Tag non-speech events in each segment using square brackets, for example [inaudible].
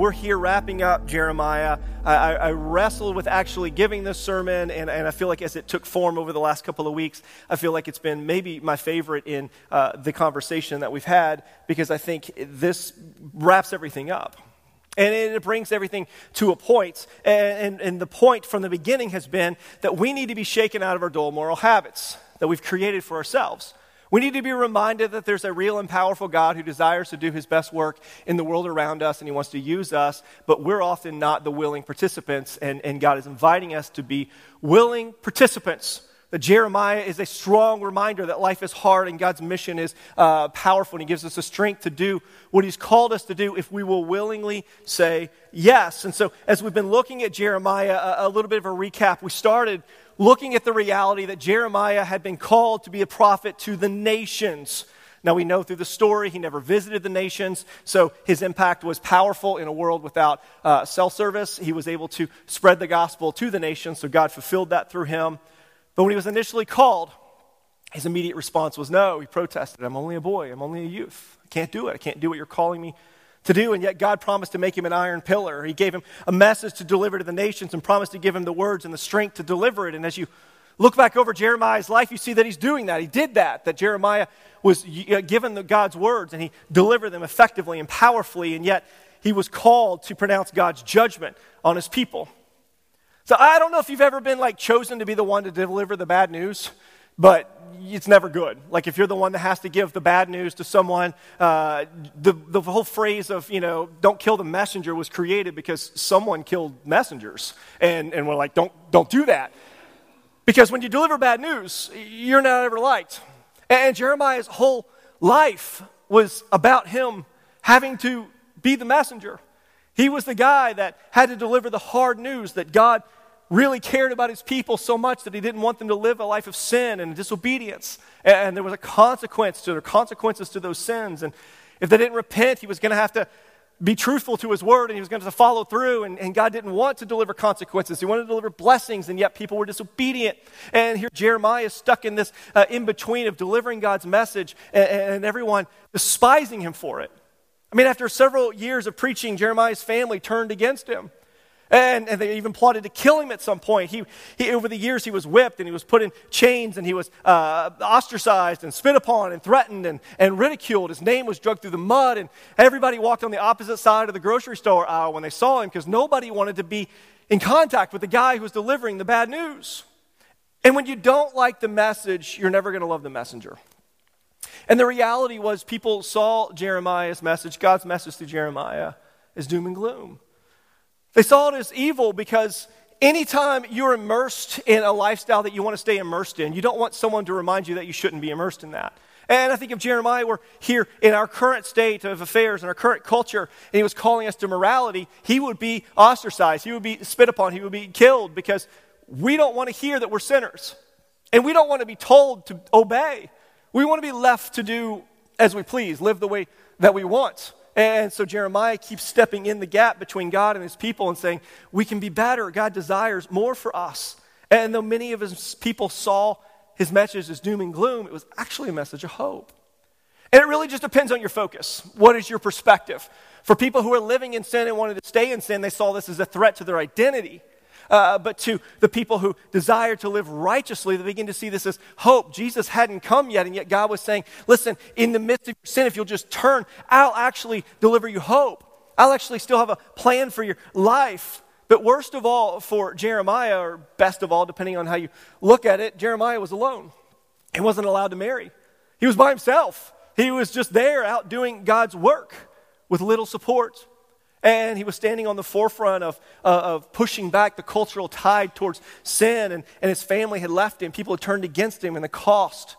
we're here wrapping up Jeremiah. I, I, wrestled with actually giving this sermon, and, and I feel like as it took form over the last couple of weeks, I feel like it's been maybe my favorite in uh, the conversation that we've had because I think this wraps everything up. And it brings everything to a point. And, and, and the point from the beginning has been that we need to be shaken out of our dull moral habits that we've created for ourselves. We need to be reminded that there's a real and powerful God who desires to do his best work in the world around us and he wants to use us, but we're often not the willing participants, and, and God is inviting us to be willing participants. That Jeremiah is a strong reminder that life is hard and God's mission is uh, powerful, and He gives us the strength to do what He's called us to do if we will willingly say yes. And so, as we've been looking at Jeremiah, a, a little bit of a recap, we started looking at the reality that Jeremiah had been called to be a prophet to the nations. Now, we know through the story he never visited the nations, so his impact was powerful in a world without uh, cell service. He was able to spread the gospel to the nations, so God fulfilled that through him. But when he was initially called, his immediate response was no. He protested, I'm only a boy, I'm only a youth. I can't do it. I can't do what you're calling me to do, and yet God promised to make him an iron pillar. He gave him a message to deliver to the nations and promised to give him the words and the strength to deliver it. And as you look back over Jeremiah's life, you see that he's doing that. He did that, that Jeremiah was uh, given the God's words and he delivered them effectively and powerfully, and yet he was called to pronounce God's judgment on his people. So I don't know if you've ever been like chosen to be the one to deliver the bad news, but it's never good. Like if you're the one that has to give the bad news to someone, uh, the, the whole phrase of, you know, don't kill the messenger was created because someone killed messengers. And, and we're like, don't, don't do that. Because when you deliver bad news, you're not ever liked. And Jeremiah's whole life was about him having to be the messenger. He was the guy that had to deliver the hard news that God really cared about his people so much that he didn't want them to live a life of sin and disobedience. And there was a consequence to their consequences to those sins. And if they didn't repent, he was going to have to be truthful to his word and he was going to follow through. And, and God didn't want to deliver consequences. He wanted to deliver blessings, and yet people were disobedient. And here Jeremiah is stuck in this uh, in between of delivering God's message and, and everyone despising him for it. I mean, after several years of preaching, Jeremiah's family turned against him. And, and, they even plotted to kill him at some point. He, he, over the years, he was whipped and he was put in chains and he was uh, ostracized and spit upon and threatened and, and ridiculed. His name was dragged through the mud, and everybody walked on the opposite side of the grocery store aisle when they saw him because nobody wanted to be in contact with the guy who was delivering the bad news. And when you don't like the message, you're never going to love the messenger. And the reality was, people saw Jeremiah's message, God's message to Jeremiah, as doom and gloom. They saw it as evil because anytime you're immersed in a lifestyle that you want to stay immersed in, you don't want someone to remind you that you shouldn't be immersed in that. And I think if Jeremiah were here in our current state of affairs, in our current culture, and he was calling us to morality, he would be ostracized. He would be spit upon. He would be killed because we don't want to hear that we're sinners. And we don't want to be told to obey. We want to be left to do as we please, live the way that we want. And so Jeremiah keeps stepping in the gap between God and his people and saying, We can be better. God desires more for us. And though many of his people saw his message as doom and gloom, it was actually a message of hope. And it really just depends on your focus. What is your perspective? For people who are living in sin and wanted to stay in sin, they saw this as a threat to their identity uh, but to the people who desire to live righteously, they begin to see this as hope. Jesus hadn't come yet, and yet God was saying, Listen, in the midst of your sin, if you'll just turn, I'll actually deliver you hope. I'll actually still have a plan for your life. But worst of all, for Jeremiah, or best of all, depending on how you look at it, Jeremiah was alone. He wasn't allowed to marry, he was by himself. He was just there out doing God's work with little support. And he was standing on the forefront of, uh, of pushing back the cultural tide towards sin, and, and his family had left him. People had turned against him, and the cost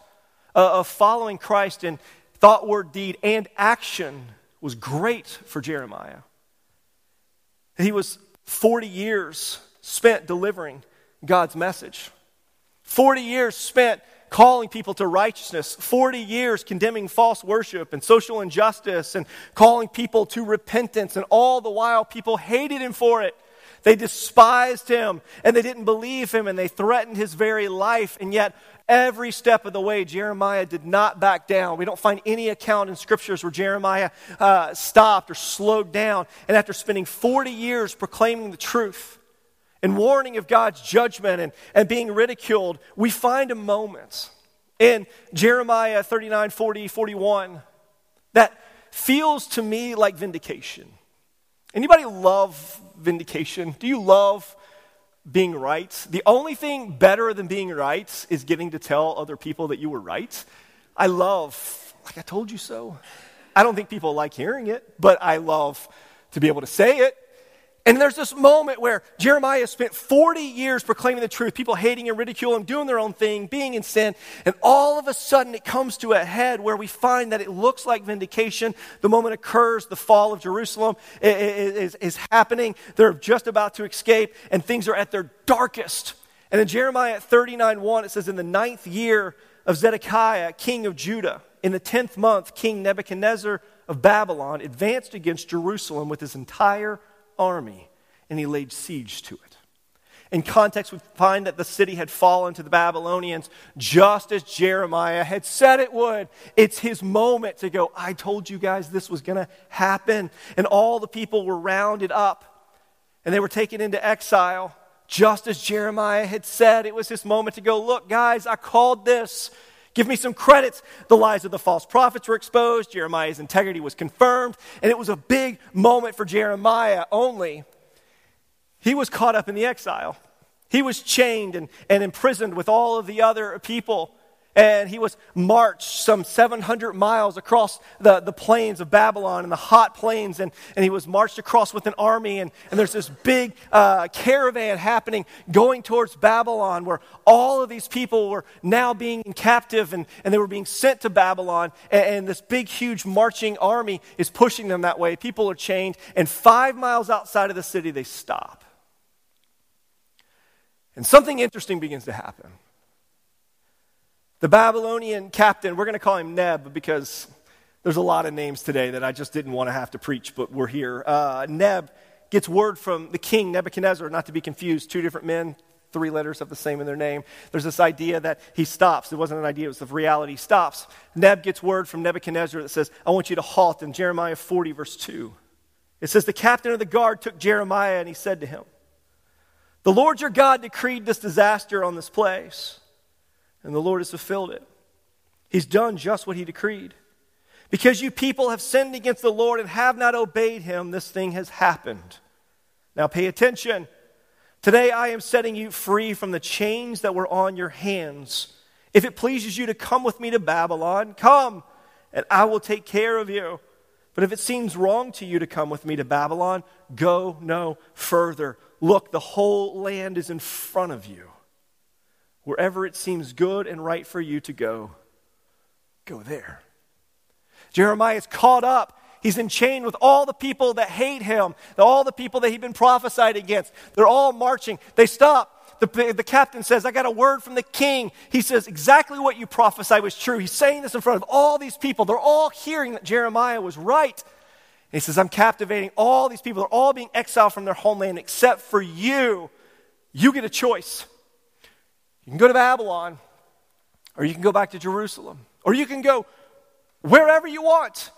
uh, of following Christ in thought, word, deed, and action was great for Jeremiah. He was 40 years spent delivering God's message, 40 years spent calling people to righteousness, 40 years condemning false worship and social injustice and calling people to repentance, and all the while people hated him for it. They despised him and they didn't believe him and they threatened his very life. And yet, every step of the way, Jeremiah did not back down. We don't find any account in scriptures where Jeremiah uh, stopped or slowed down. And after spending 40 years proclaiming the truth and warning of God's judgment and, and being ridiculed, we find a moment in Jeremiah 39, 40, 41 that feels to me like vindication. Anybody love vindication? Do you love being right? The only thing better than being right is getting to tell other people that you were right. I love, like I told you so. I don't think people like hearing it, but I love to be able to say it. And there's this moment where Jeremiah spent 40 years proclaiming the truth, people hating and ridiculing, doing their own thing, being in sin. And all of a sudden, it comes to a head where we find that it looks like vindication. The moment occurs, the fall of Jerusalem is, is happening. They're just about to escape, and things are at their darkest. And in Jeremiah 39 1, it says, In the ninth year of Zedekiah, king of Judah, in the tenth month, King Nebuchadnezzar of Babylon advanced against Jerusalem with his entire army and he laid siege to it. In context, we find that the city had fallen to the Babylonians just as Jeremiah had said it would. It's his moment to go, I told you guys this was going to happen. And all the people were rounded up and they were taken into exile just as Jeremiah had said. It was his moment to go, Look, guys, I called this. Give me some credits. The lies of the false prophets were exposed. Jeremiah's integrity was confirmed. And it was a big moment for Jeremiah, only he was caught up in the exile. He was chained and, and imprisoned with all of the other people and he was marched some 700 miles across the, the plains of Babylon and the hot plains, and, and he was marched across with an army, and, and there's this big uh, caravan happening going towards Babylon where all of these people were now being captive and, and they were being sent to Babylon, and, and this big, huge marching army is pushing them that way. People are chained, and five miles outside of the city, they stop. And something interesting begins to happen. The Babylonian captain, we're going to call him Neb because there's a lot of names today that I just didn't want to have to preach, but we're here. Uh, Neb gets word from the king, Nebuchadnezzar, not to be confused, two different men, three letters have the same in their name. There's this idea that he stops. It wasn't an idea, it was the reality. He stops. Neb gets word from Nebuchadnezzar that says, I want you to halt in Jeremiah 40, verse 2. It says, The captain of the guard took Jeremiah and he said to him, The Lord your God decreed this disaster on this place and the Lord has fulfilled it. He's done just what he decreed. Because you people have sinned against the Lord and have not obeyed him, this thing has happened. Now pay attention. Today I am setting you free from the chains that were on your hands. If it pleases you to come with me to Babylon, come, and I will take care of you. But if it seems wrong to you to come with me to Babylon, go no further. Look, the whole land is in front of you. Wherever it seems good and right for you to go, go there. Jeremiah is caught up. He's in chain with all the people that hate him, all the people that he'd been prophesied against. They're all marching. They stop. The, the captain says, I got a word from the king. He says, exactly what you prophesied was true. He's saying this in front of all these people. They're all hearing that Jeremiah was right. And he says, I'm captivating all these people. They're all being exiled from their homeland except for you. You get a choice. You can go to Babylon, or you can go back to Jerusalem, or you can go wherever you want.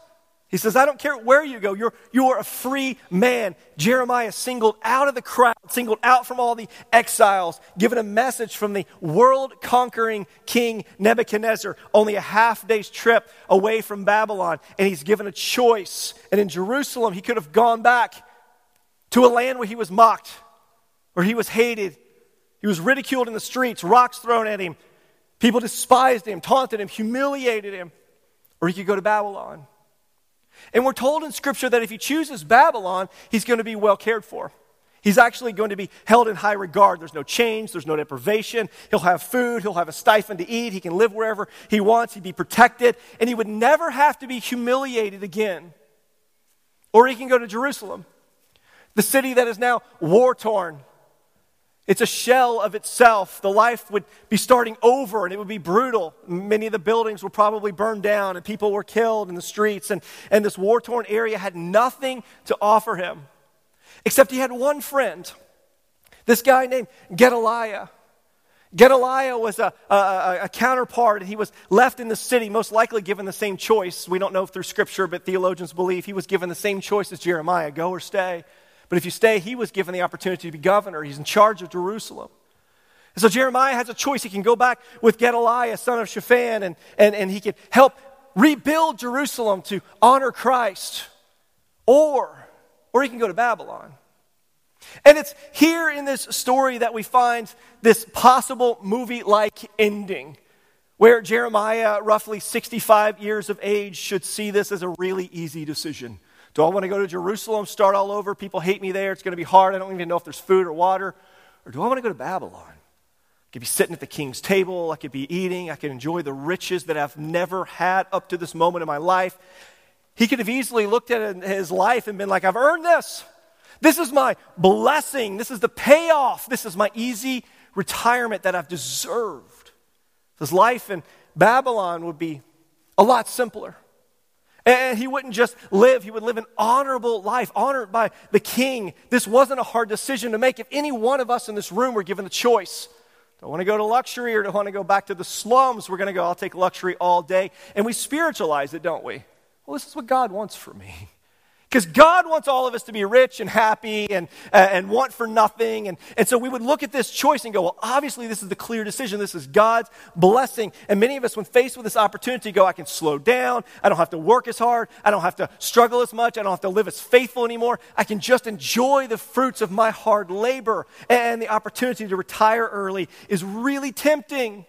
He says, I don't care where you go, you're, you're a free man. Jeremiah singled out of the crowd, singled out from all the exiles, given a message from the world conquering king Nebuchadnezzar, only a half day's trip away from Babylon. And he's given a choice. And in Jerusalem, he could have gone back to a land where he was mocked, where he was hated, he was ridiculed in the streets, rocks thrown at him. People despised him, taunted him, humiliated him. Or he could go to Babylon. And we're told in Scripture that if he chooses Babylon, he's going to be well cared for. He's actually going to be held in high regard. There's no change, there's no deprivation. He'll have food, he'll have a stipend to eat, he can live wherever he wants, he'd be protected, and he would never have to be humiliated again. Or he can go to Jerusalem, the city that is now war torn, it's a shell of itself. The life would be starting over and it would be brutal. Many of the buildings were probably burned down and people were killed in the streets. And, and this war torn area had nothing to offer him except he had one friend. This guy named Gedaliah. Gedaliah was a, a, a, counterpart, and he was left in the city, most likely given the same choice. We don't know through scripture, but theologians believe he was given the same choice as Jeremiah go or stay. But if you stay, he was given the opportunity to be governor. He's in charge of Jerusalem. And so Jeremiah has a choice. He can go back with Gedaliah, son of Shaphan, and, and, and he can help rebuild Jerusalem to honor Christ. Or, or he can go to Babylon. And it's here in this story that we find this possible movie like ending where Jeremiah, roughly 65 years of age, should see this as a really easy decision. Do I want to go to Jerusalem, start all over? People hate me there. It's going to be hard. I don't even know if there's food or water. Or do I want to go to Babylon? I could be sitting at the king's table. I could be eating. I could enjoy the riches that I've never had up to this moment in my life. He could have easily looked at his life and been like, I've earned this. This is my blessing. This is the payoff. This is my easy retirement that I've deserved. His life in Babylon would be a lot simpler. And he wouldn't just live, he would live an honorable life, honored by the king. This wasn't a hard decision to make. If any one of us in this room were given the choice, do I want to go to luxury or do I want to go back to the slums? We're going to go, I'll take luxury all day. And we spiritualize it, don't we? Well, this is what God wants for me. Because God wants all of us to be rich and happy and, uh, and want for nothing. And, and so we would look at this choice and go, well, obviously, this is the clear decision. This is God's blessing. And many of us, when faced with this opportunity, go, I can slow down. I don't have to work as hard. I don't have to struggle as much. I don't have to live as faithful anymore. I can just enjoy the fruits of my hard labor. And the opportunity to retire early is really tempting.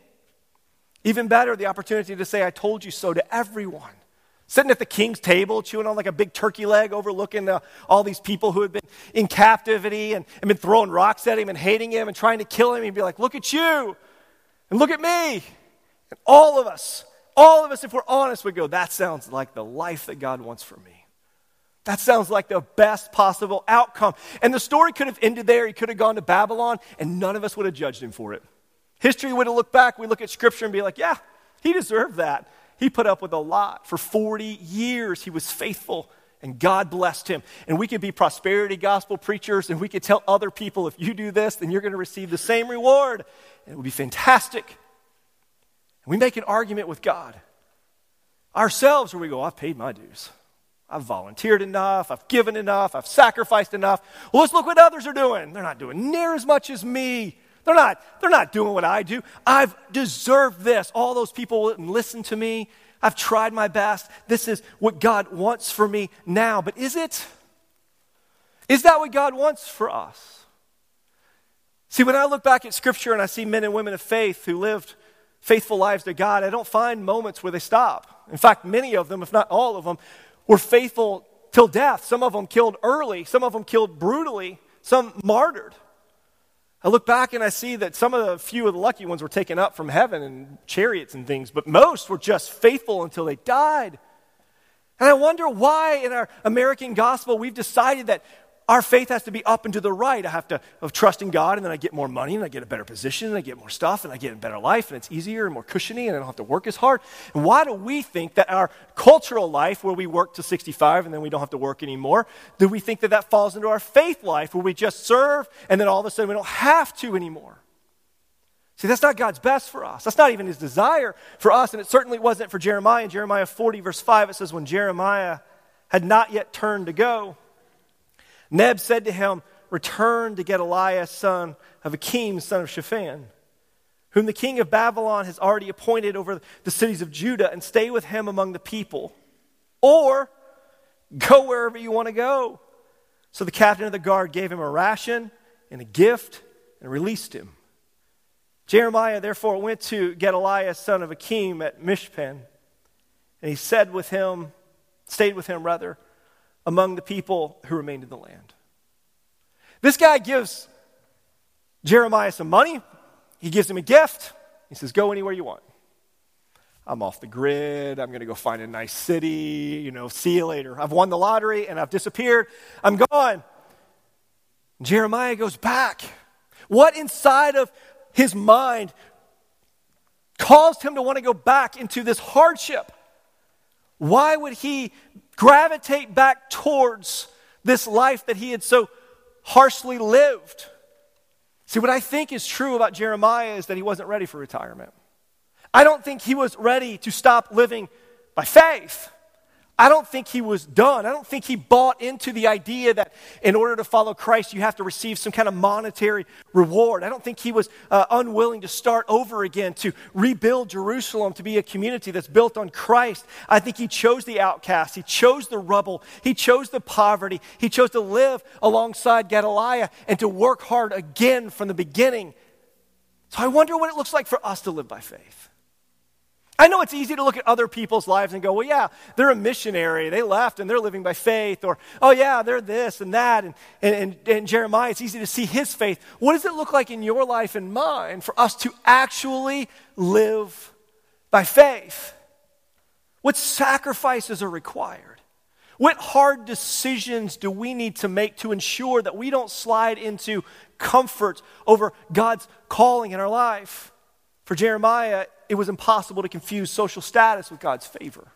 Even better, the opportunity to say, I told you so to everyone. Sitting at the king's table, chewing on like a big turkey leg, overlooking the, all these people who had been in captivity and, and been throwing rocks at him and hating him and trying to kill him. He'd be like, Look at you and look at me. And all of us, all of us, if we're honest, would go, That sounds like the life that God wants for me. That sounds like the best possible outcome. And the story could have ended there. He could have gone to Babylon, and none of us would have judged him for it. History would have looked back. We look at scripture and be like, yeah, he deserved that. He put up with a lot. For 40 years, he was faithful, and God blessed him. And we could be prosperity gospel preachers, and we could tell other people if you do this, then you're going to receive the same reward. And it would be fantastic. And we make an argument with God ourselves where we go, I've paid my dues. I've volunteered enough. I've given enough. I've sacrificed enough. Well, let's look what others are doing. They're not doing near as much as me. They're not, they're not doing what I do. I've deserved this. All those people wouldn't listen to me. I've tried my best. This is what God wants for me now. But is it? Is that what God wants for us? See, when I look back at Scripture and I see men and women of faith who lived faithful lives to God, I don't find moments where they stop. In fact, many of them, if not all of them, were faithful till death. Some of them killed early, some of them killed brutally, some martyred. I look back and I see that some of the few of the lucky ones were taken up from heaven in chariots and things, but most were just faithful until they died. And I wonder why in our American gospel we've decided that our faith has to be up and to the right. I have to trust in God, and then I get more money, and I get a better position, and I get more stuff, and I get a better life, and it's easier and more cushiony, and I don't have to work as hard. And why do we think that our cultural life, where we work to 65 and then we don't have to work anymore, do we think that that falls into our faith life, where we just serve, and then all of a sudden we don't have to anymore? See, that's not God's best for us. That's not even his desire for us, and it certainly wasn't for Jeremiah. In Jeremiah 40, verse 5, it says, When Jeremiah had not yet turned to go, Neb said to him, Return to Gedaliah, son of Akim, son of Shaphan, whom the king of Babylon has already appointed over the cities of Judah, and stay with him among the people. Or go wherever you want to go. So the captain of the guard gave him a ration and a gift and released him. Jeremiah therefore went to Gedaliah, son of Akim, at Mishpan, and he said with him, stayed with him rather, among the people who remained in the land. This guy gives Jeremiah some money, he gives him a gift. He says, Go anywhere you want. I'm off the grid. I'm going to go find a nice city. You know, see you later. I've won the lottery and I've disappeared. I'm gone. Jeremiah goes back. What inside of his mind caused him to want to go back into this hardship? Why would he gravitate back towards this life that he had so harshly lived? See, what I think is true about Jeremiah is that he wasn't ready for retirement. I don't think he was ready to stop living by faith. I don't think he was done. I don't think he bought into the idea that in order to follow Christ, you have to receive some kind of monetary reward. I don't think he was uh, unwilling to start over again, to rebuild Jerusalem to be a community that's built on Christ. I think he chose the outcast. He chose the rubble. He chose the poverty. He chose to live alongside Gedaliah and to work hard again from the beginning. So I wonder what it looks like for us to live by faith. I know it's easy to look at other people's lives and go, well, yeah, they're a missionary. They left and they're living by faith. Or, oh, yeah, they're this and that. And, and, and, Jeremiah, it's easy to see his faith. What does it look like in your life and mine for us to actually live by faith? What sacrifices are required? What hard decisions do we need to make to ensure that we don't slide into comfort over God's calling in our life? For Jeremiah, it was impossible to confuse social status with God's favor.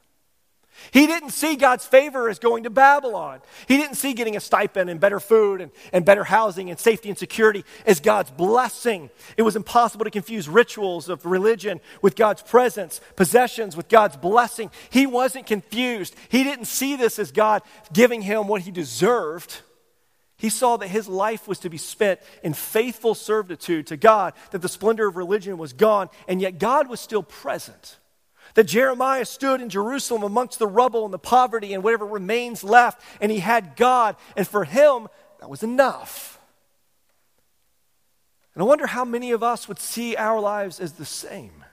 He didn't see God's favor as going to Babylon. He didn't see getting a stipend and better food and, and better housing and safety and security as God's blessing. It was impossible to confuse rituals of religion with God's presence, possessions with God's blessing. He wasn't confused. He didn't see this as God giving him what he deserved. He saw that his life was to be spent in faithful servitude to God, that the splendor of religion was gone, and yet God was still present. That Jeremiah stood in Jerusalem amongst the rubble and the poverty and whatever remains left, and he had God, and for him, that was enough. And I wonder how many of us would see our lives as the same.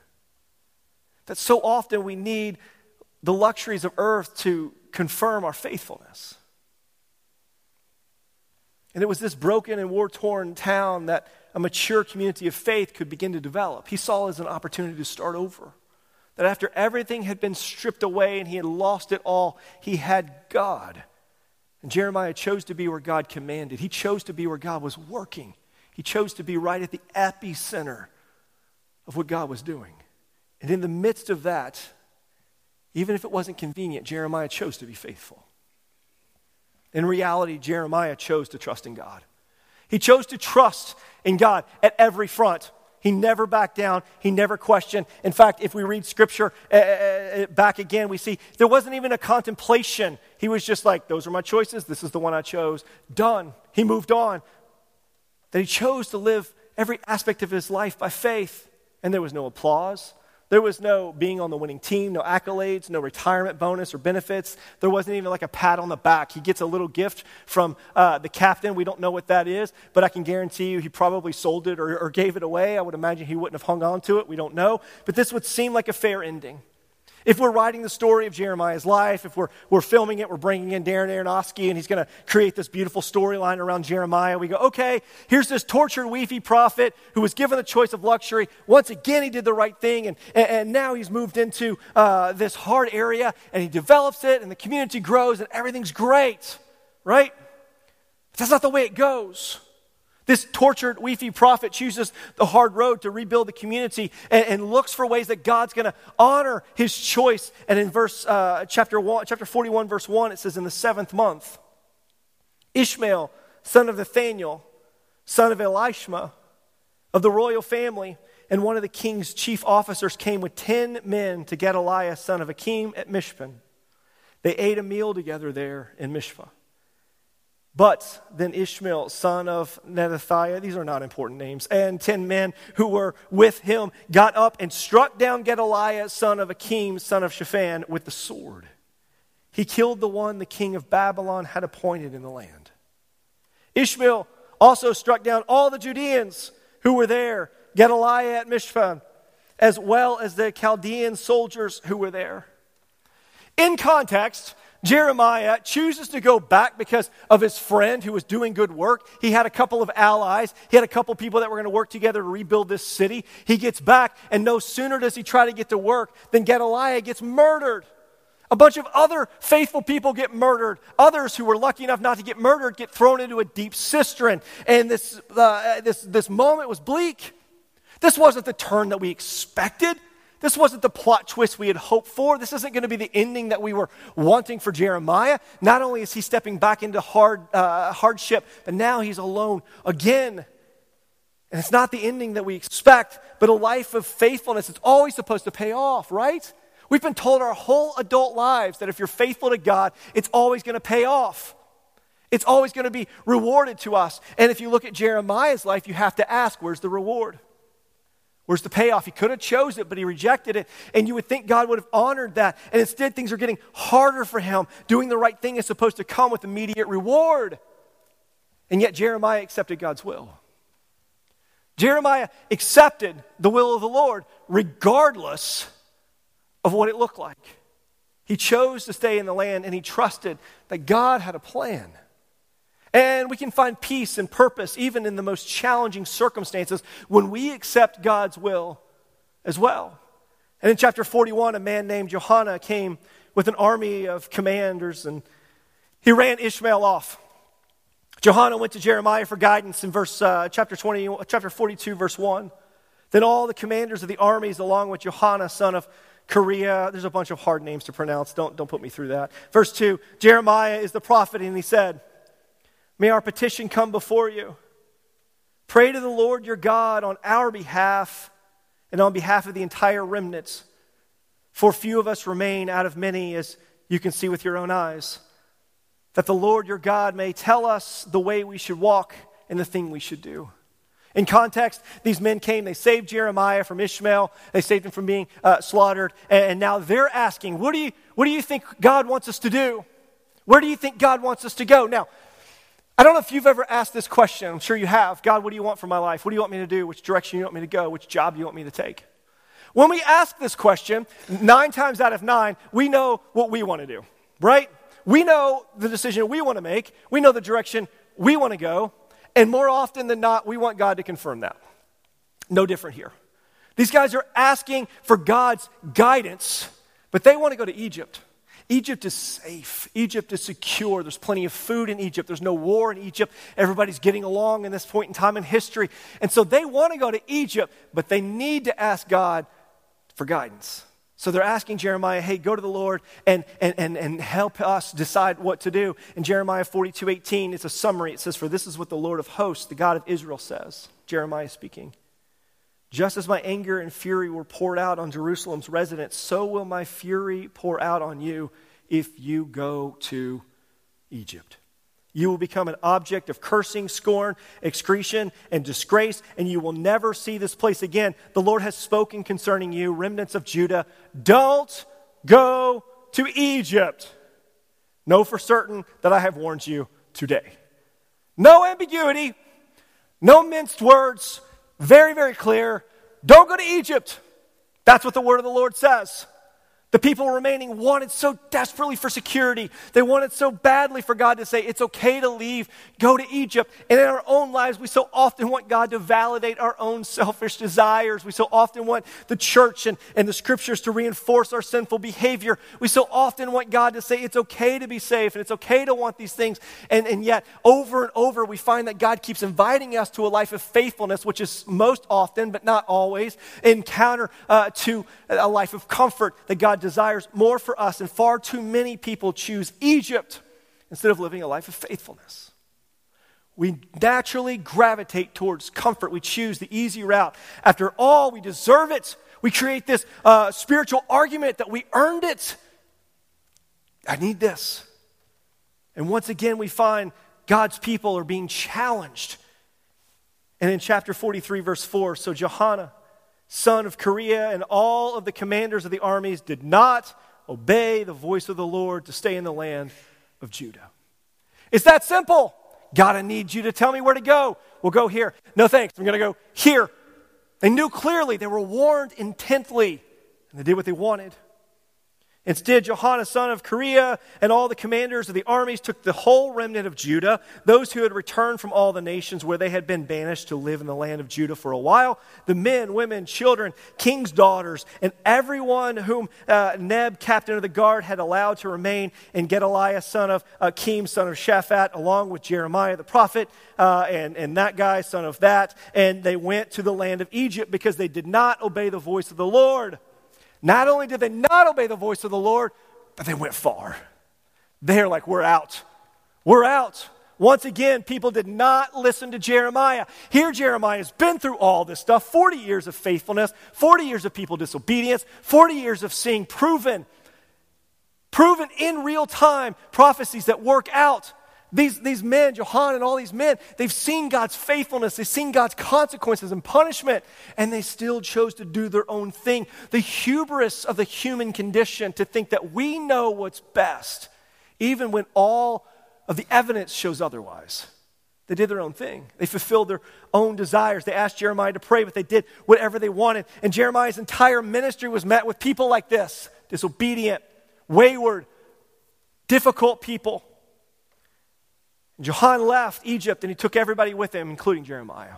That so often we need the luxuries of earth to confirm our faithfulness. And it was this broken and war torn town that a mature community of faith could begin to develop. He saw as an opportunity to start over. That after everything had been stripped away and he had lost it all, he had God. And Jeremiah chose to be where God commanded. He chose to be where God was working. He chose to be right at the epicenter of what God was doing. And in the midst of that, even if it wasn't convenient, Jeremiah chose to be faithful. In reality, Jeremiah chose to trust in God. He chose to trust in God at every front. He never backed down. He never questioned. In fact, if we read scripture uh, back again, we see there wasn't even a contemplation. He was just like, Those are my choices. This is the one I chose. Done. He moved on. That he chose to live every aspect of his life by faith. And there was no applause. There was no being on the winning team, no accolades, no retirement bonus or benefits. There wasn't even like a pat on the back. He gets a little gift from uh, the captain. We don't know what that is, but I can guarantee you he probably sold it or, or gave it away. I would imagine he wouldn't have hung on to it. We don't know. But this would seem like a fair ending. If we're writing the story of Jeremiah's life, if we're, we're filming it, we're bringing in Darren Aronofsky and he's going to create this beautiful storyline around Jeremiah. We go, okay, here's this tortured, weepy prophet who was given the choice of luxury. Once again, he did the right thing and, and, and now he's moved into uh, this hard area and he develops it and the community grows and everything's great, right? But that's not the way it goes. This tortured, weepy prophet chooses the hard road to rebuild the community and, and looks for ways that God's going to honor his choice. And in verse uh, chapter one, chapter forty-one, verse one, it says, "In the seventh month, Ishmael, son of Nathaniel, son of Elishama, of the royal family, and one of the king's chief officers came with ten men to Gedaliah, son of Achim, at Mishpan. They ate a meal together there in Mishpah." But then Ishmael, son of Nethathiah, these are not important names, and ten men who were with him got up and struck down Gedaliah, son of Achim, son of Shaphan, with the sword. He killed the one the king of Babylon had appointed in the land. Ishmael also struck down all the Judeans who were there, Gedaliah at Mishpah, as well as the Chaldean soldiers who were there. In context, Jeremiah chooses to go back because of his friend who was doing good work. He had a couple of allies. He had a couple people that were going to work together to rebuild this city. He gets back, and no sooner does he try to get to work than Gedaliah gets murdered. A bunch of other faithful people get murdered. Others who were lucky enough not to get murdered get thrown into a deep cistern. And this, uh, this, this moment was bleak. This wasn't the turn that we expected. This wasn't the plot twist we had hoped for. This isn't going to be the ending that we were wanting for Jeremiah. Not only is he stepping back into hard, uh, hardship, but now he's alone again. And it's not the ending that we expect, but a life of faithfulness. It's always supposed to pay off, right? We've been told our whole adult lives that if you're faithful to God, it's always going to pay off. It's always going to be rewarded to us. And if you look at Jeremiah's life, you have to ask, where's the reward? Where's the payoff? He could have chose it, but he rejected it. And you would think God would have honored that. And instead, things are getting harder for him. Doing the right thing is supposed to come with immediate reward. And yet, Jeremiah accepted God's will. Jeremiah accepted the will of the Lord regardless of what it looked like. He chose to stay in the land and he trusted that God had a plan. And we can find peace and purpose even in the most challenging circumstances when we accept God's will as well. And in chapter 41, a man named Johanan came with an army of commanders and he ran Ishmael off. Johanan went to Jeremiah for guidance in verse, uh, chapter, 20, chapter 42, verse 1. Then all the commanders of the armies, along with Johanan, son of Kareah, there's a bunch of hard names to pronounce. Don't, don't put me through that. Verse 2 Jeremiah is the prophet, and he said, May our petition come before you. Pray to the Lord your God on our behalf and on behalf of the entire remnants. For few of us remain out of many, as you can see with your own eyes that the Lord your God may tell us the way we should walk and the thing we should do. In context, these men came, they saved Jeremiah from Ishmael, they saved him from being uh, slaughtered, and now they're asking, what do, you, what do you think God wants us to do? Where do you think God wants us to go? Now, I don't know if you've ever asked this question. I'm sure you have. God, what do you want for my life? What do you want me to do? Which direction do you want me to go? Which job do you want me to take? When we ask this question, nine times out of nine, we know what we want to do, right? We know the decision we want to make, we know the direction we want to go, and more often than not, we want God to confirm that. No different here. These guys are asking for God's guidance, but they want to go to Egypt. Egypt is safe. Egypt is secure. There's plenty of food in Egypt. There's no war in Egypt. Everybody's getting along in this point in time in history. And so they want to go to Egypt, but they need to ask God for guidance. So they're asking Jeremiah, hey, go to the Lord and, and, and, and help us decide what to do. In Jeremiah 42 18, it's a summary. It says, For this is what the Lord of hosts, the God of Israel, says. Jeremiah speaking. Just as my anger and fury were poured out on Jerusalem's residents, so will my fury pour out on you if you go to Egypt. You will become an object of cursing, scorn, excretion, and disgrace, and you will never see this place again. The Lord has spoken concerning you, remnants of Judah. Don't go to Egypt. Know for certain that I have warned you today. No ambiguity, no minced words, very, very clear. Don't go to Egypt. That's what the word of the Lord says. The people remaining wanted so desperately for security. They wanted so badly for God to say, it's okay to leave, go to Egypt. And in our own lives, we so often want God to validate our own selfish desires. We so often want the church and, and the scriptures to reinforce our sinful behavior. We so often want God to say, it's okay to be safe and it's okay to want these things. And, and yet, over and over, we find that God keeps inviting us to a life of faithfulness, which is most often, but not always, encounter uh, to a life of comfort that God desires more for us, and far too many people choose Egypt instead of living a life of faithfulness. We naturally gravitate towards comfort. We choose the easy route. After all, we deserve it. We create this uh, spiritual argument that we earned it. I need this. And once again, we find God's people are being challenged. And in chapter 43, verse 4, so Johanan, son of Kareah, and all of the commanders of the armies did not obey the voice of the Lord to stay in the land of Judah. It's that simple. God, I need you to tell me where to go. We'll go here. No thanks. I'm going to go here. They knew clearly. They were warned intently, and they did what they wanted. Instead, Johanan, son of Kareah, and all the commanders of the armies took the whole remnant of Judah, those who had returned from all the nations where they had been banished to live in the land of Judah for a while, the men, women, children, king's daughters, and everyone whom uh, Neb, captain of the guard, had allowed to remain, and Gedaliah, son of Achim, son of Shaphan, along with Jeremiah the prophet, uh, and, and that guy, son of that, and they went to the land of Egypt because they did not obey the voice of the Lord. Not only did they not obey the voice of the Lord, but they went far. They're like, we're out. We're out. Once again, people did not listen to Jeremiah. Here, Jeremiah has been through all this stuff 40 years of faithfulness, 40 years of people disobedience, 40 years of seeing proven, proven in real time prophecies that work out. These, these men, Johan and all these men, they've seen God's faithfulness, they've seen God's consequences and punishment, and they still chose to do their own thing. The hubris of the human condition to think that we know what's best, even when all of the evidence shows otherwise. They did their own thing. They fulfilled their own desires. They asked Jeremiah to pray, but they did whatever they wanted. And Jeremiah's entire ministry was met with people like this disobedient, wayward, difficult people. Johan left Egypt and he took everybody with him, including Jeremiah.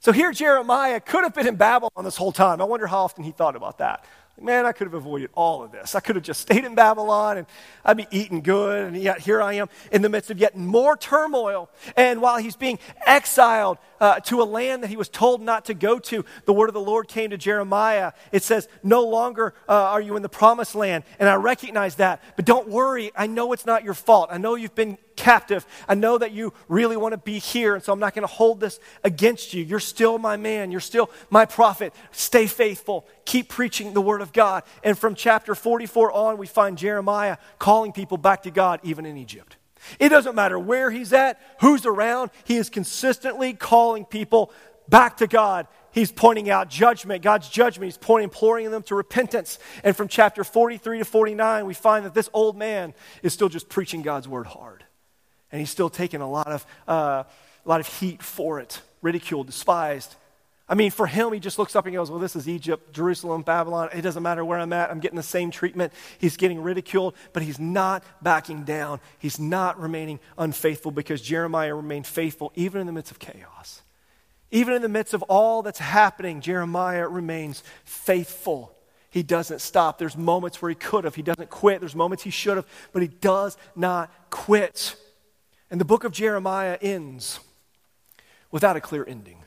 So here, Jeremiah could have been in Babylon this whole time. I wonder how often he thought about that. Man, I could have avoided all of this. I could have just stayed in Babylon and I'd be eating good. And yet here I am in the midst of yet more turmoil. And while he's being exiled uh, to a land that he was told not to go to, the word of the Lord came to Jeremiah. It says, No longer uh, are you in the promised land. And I recognize that. But don't worry. I know it's not your fault. I know you've been captive. I know that you really want to be here, and so I'm not going to hold this against you. You're still my man. You're still my prophet. Stay faithful. Keep preaching the word of God. And from chapter 44 on, we find Jeremiah calling people back to God, even in Egypt. It doesn't matter where he's at, who's around, he is consistently calling people back to God. He's pointing out judgment, God's judgment. He's pointing, imploring them to repentance. And from chapter 43 to 49, we find that this old man is still just preaching God's word hard and he's still taking a lot of, uh, a lot of heat for it, ridiculed, despised. I mean, for him, he just looks up and goes, Well, this is Egypt, Jerusalem, Babylon. It doesn't matter where I'm at. I'm getting the same treatment. He's getting ridiculed, but he's not backing down. He's not remaining unfaithful because Jeremiah remained faithful even in the midst of chaos. Even in the midst of all that's happening, Jeremiah remains faithful. He doesn't stop. There's moments where he could have. He doesn't quit. There's moments he should have, but he does not quit. And the book of Jeremiah ends without a clear ending.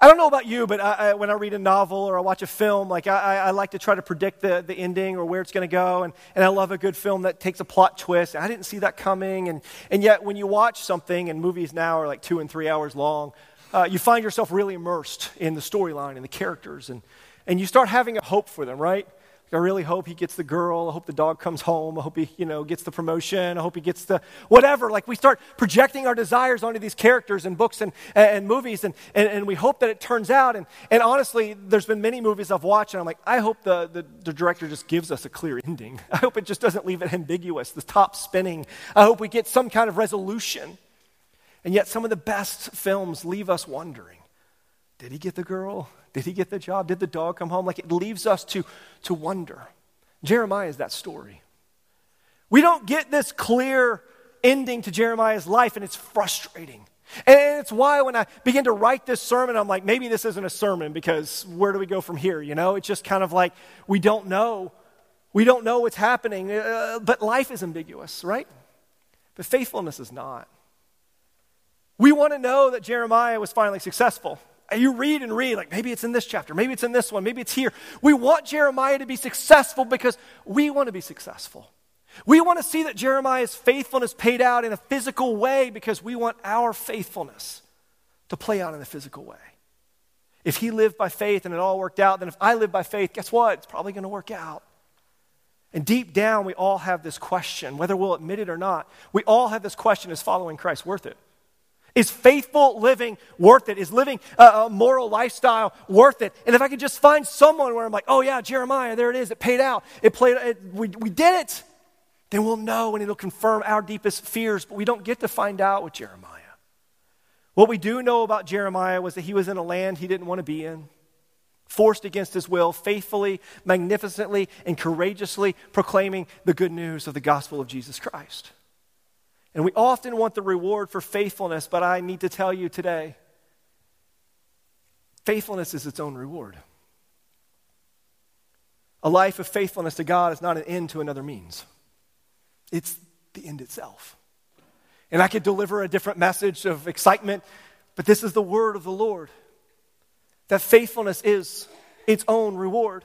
I don't know about you, but I, I, when I read a novel or I watch a film, like I, I like to try to predict the, the ending or where it's going to go. And, and I love a good film that takes a plot twist. I didn't see that coming. And, and yet, when you watch something, and movies now are like two and three hours long, uh, you find yourself really immersed in the storyline and the characters. And, and you start having a hope for them, right? I really hope he gets the girl. I hope the dog comes home. I hope he, you know, gets the promotion. I hope he gets the whatever. Like we start projecting our desires onto these characters in books and, and movies, and, and, and we hope that it turns out. And, and honestly, there's been many movies I've watched, and I'm like, I hope the, the, the director just gives us a clear ending. [laughs] I hope it just doesn't leave it ambiguous, the top spinning. I hope we get some kind of resolution. And yet, some of the best films leave us wondering did he get the girl? Did he get the job? Did the dog come home? Like it leaves us to, to wonder. Jeremiah is that story. We don't get this clear ending to Jeremiah's life, and it's frustrating. And it's why when I begin to write this sermon, I'm like, maybe this isn't a sermon because where do we go from here? You know, it's just kind of like we don't know. We don't know what's happening. Uh, but life is ambiguous, right? But faithfulness is not. We want to know that Jeremiah was finally successful. You read and read, like maybe it's in this chapter, maybe it's in this one, maybe it's here. We want Jeremiah to be successful because we want to be successful. We want to see that Jeremiah's faithfulness paid out in a physical way because we want our faithfulness to play out in a physical way. If he lived by faith and it all worked out, then if I live by faith, guess what? It's probably going to work out. And deep down, we all have this question, whether we'll admit it or not. We all have this question is following Christ worth it? Is faithful living worth it? Is living a, a, moral lifestyle worth it? And if I could just find someone where I'm like, oh yeah, Jeremiah, there it is, it paid out, it played, it, we, we did it, then we'll know and it'll confirm our deepest fears. But we don't get to find out with Jeremiah. What we do know about Jeremiah was that he was in a land he didn't want to be in, forced against his will, faithfully, magnificently, and courageously proclaiming the good news of the gospel of Jesus Christ. And we often want the reward for faithfulness, but I need to tell you today faithfulness is its own reward. A life of faithfulness to God is not an end to another means, it's the end itself. And I could deliver a different message of excitement, but this is the word of the Lord that faithfulness is its own reward.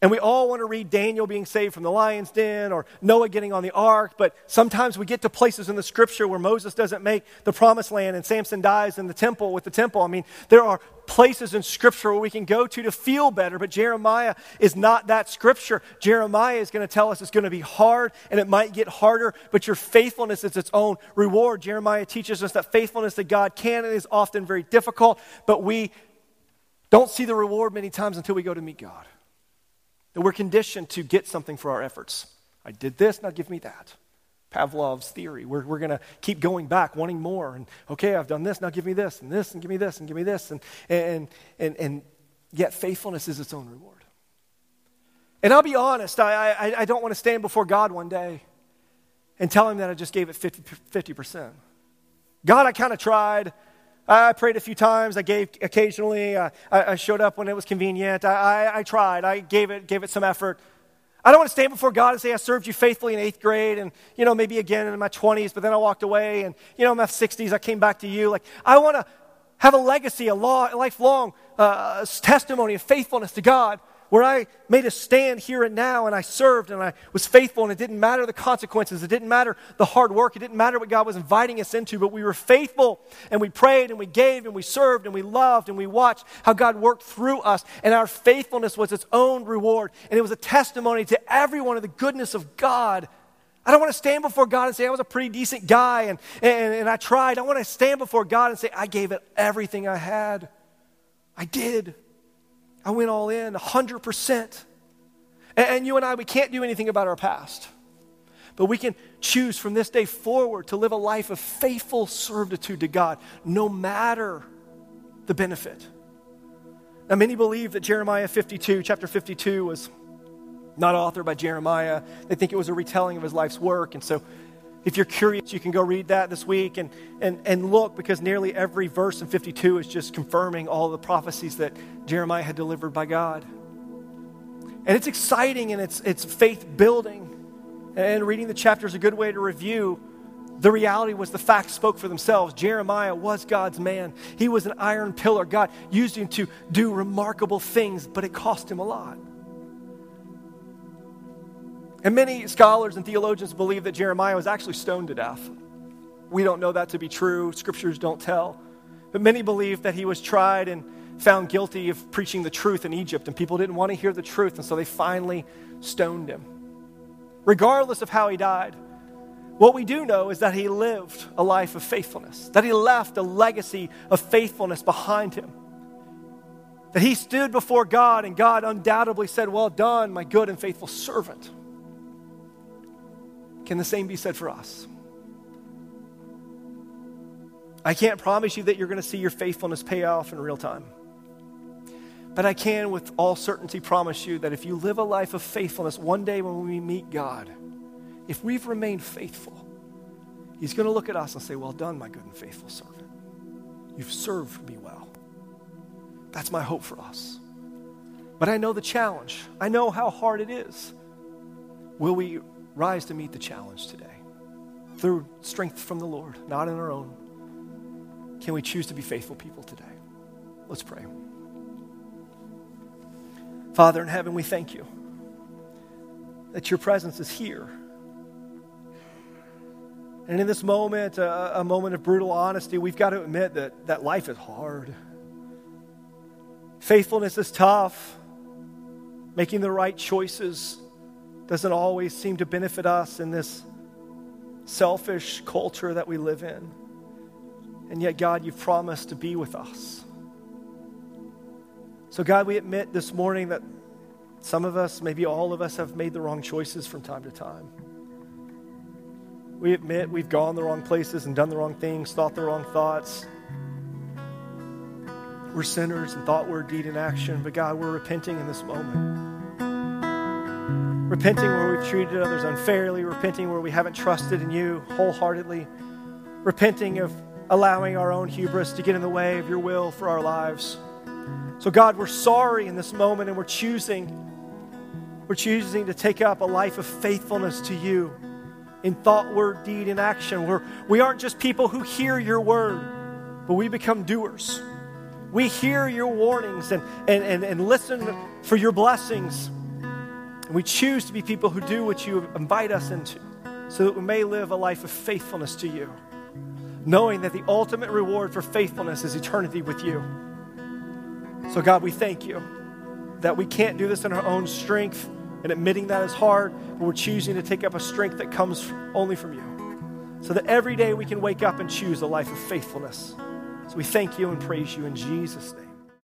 And we all want to read Daniel being saved from the lion's den or Noah getting on the ark, but sometimes we get to places in the scripture where Moses doesn't make the promised land and Samson dies in the temple with the temple. I mean, there are places in scripture where we can go to to feel better, but Jeremiah is not that scripture. Jeremiah is going to tell us it's going to be hard and it might get harder, but your faithfulness is its own reward. Jeremiah teaches us that faithfulness to God can and is often very difficult, but we don't see the reward many times until we go to meet God. That we're conditioned to get something for our efforts. I did this, now give me that. Pavlov's theory. We're, we're going to keep going back, wanting more. And okay, I've done this, now give me this, and this, and give me this, and give me this. And, and, and, and yet, faithfulness is its own reward. And I'll be honest, I, I, I don't want to stand before God one day and tell him that I just gave it 50, percent God, I kind of tried. I prayed a few times. I gave occasionally. I, I, showed up when it was convenient. I, I, I, tried. I gave it, gave it some effort. I don't want to stand before God and say, I served you faithfully in eighth grade and, you know, maybe again in my 20s, but then I walked away and, you know, in my 60s, I came back to you. Like, I want to have a legacy, a lifelong uh, testimony of faithfulness to God where I made a stand here and now and I served and I was faithful and it didn't matter the consequences. It didn't matter the hard work. It didn't matter what God was inviting us into, but we were faithful and we prayed and we gave and we served and we loved and we watched how God worked through us. And our faithfulness was its own reward. And it was a testimony to everyone of the goodness of God. I don't want to stand before God and say I was a pretty decent guy and, and, and I tried. I want to stand before God and say I gave it everything I had. I did. I went all in 100%. And you and I, we can't do anything about our past. But we can choose from this day forward to live a life of faithful servitude to God, no matter the benefit. Now, many believe that Jeremiah 52, chapter 52, was not authored by Jeremiah. They think it was a retelling of his life's work. And so if you're curious, you can go read that this week and, and, and look because nearly every verse in 52 is just confirming all the prophecies that Jeremiah had delivered by God. And it's exciting and it's, it's faith building. And reading the chapter is a good way to review. The reality was the facts spoke for themselves. Jeremiah was God's man. He was an iron pillar. God used him to do remarkable things, but it cost him a lot. And many scholars and theologians believe that Jeremiah was actually stoned to death. We don't know that to be true, scriptures don't tell. But many believe that he was tried and found guilty of preaching the truth in Egypt, and people didn't want to hear the truth, and so they finally stoned him. Regardless of how he died, what we do know is that he lived a life of faithfulness, that he left a legacy of faithfulness behind him. That he stood before God, and God undoubtedly said, Well done, my good and faithful servant. Can the same be said for us? I can't promise you that you're going to see your faithfulness pay off in real time. But I can, with all certainty, promise you that if you live a life of faithfulness, one day when we meet God, if we've remained faithful, He's going to look at us and say, Well done, my good and faithful servant. You've served me well. That's my hope for us. But I know the challenge, I know how hard it is. Will we rise to meet the challenge today through strength from the Lord, not in our own. Can we choose to be faithful people today? Let's pray. Father in heaven, we thank you that your presence is here. And in this moment, a, a moment of brutal honesty, we've got to admit that, that life is hard. Faithfulness is tough. Making the right choices doesn't always seem to benefit us in this selfish culture that we live in. And yet, God, you've promised to be with us. So, God, we admit this morning that some of us, maybe all of us, have made the wrong choices from time to time. We admit we've gone the wrong places and done the wrong things, thought the wrong thoughts. We're sinners and thought, word, deed, and action, but God, we're repenting in this moment repenting where we've treated others unfairly, repenting where we haven't trusted in you wholeheartedly, repenting of allowing our own hubris to get in the way of your will for our lives. So, God, we're sorry in this moment and we're choosing. We're choosing to take up a life of faithfulness to you in thought, word, deed, and action. We're, we aren't just people who hear your word, but we become doers. We hear your warnings and, and, and, and listen for your blessings And we choose to be people who do what you invite us into so that we may live a life of faithfulness to you, knowing that the ultimate reward for faithfulness is eternity with you. So, God, we thank you that we can't do this in our own strength, and admitting that is hard, but we're choosing to take up a strength that comes only from you. So that every day we can wake up and choose a life of faithfulness. So we thank you and praise you in Jesus' name.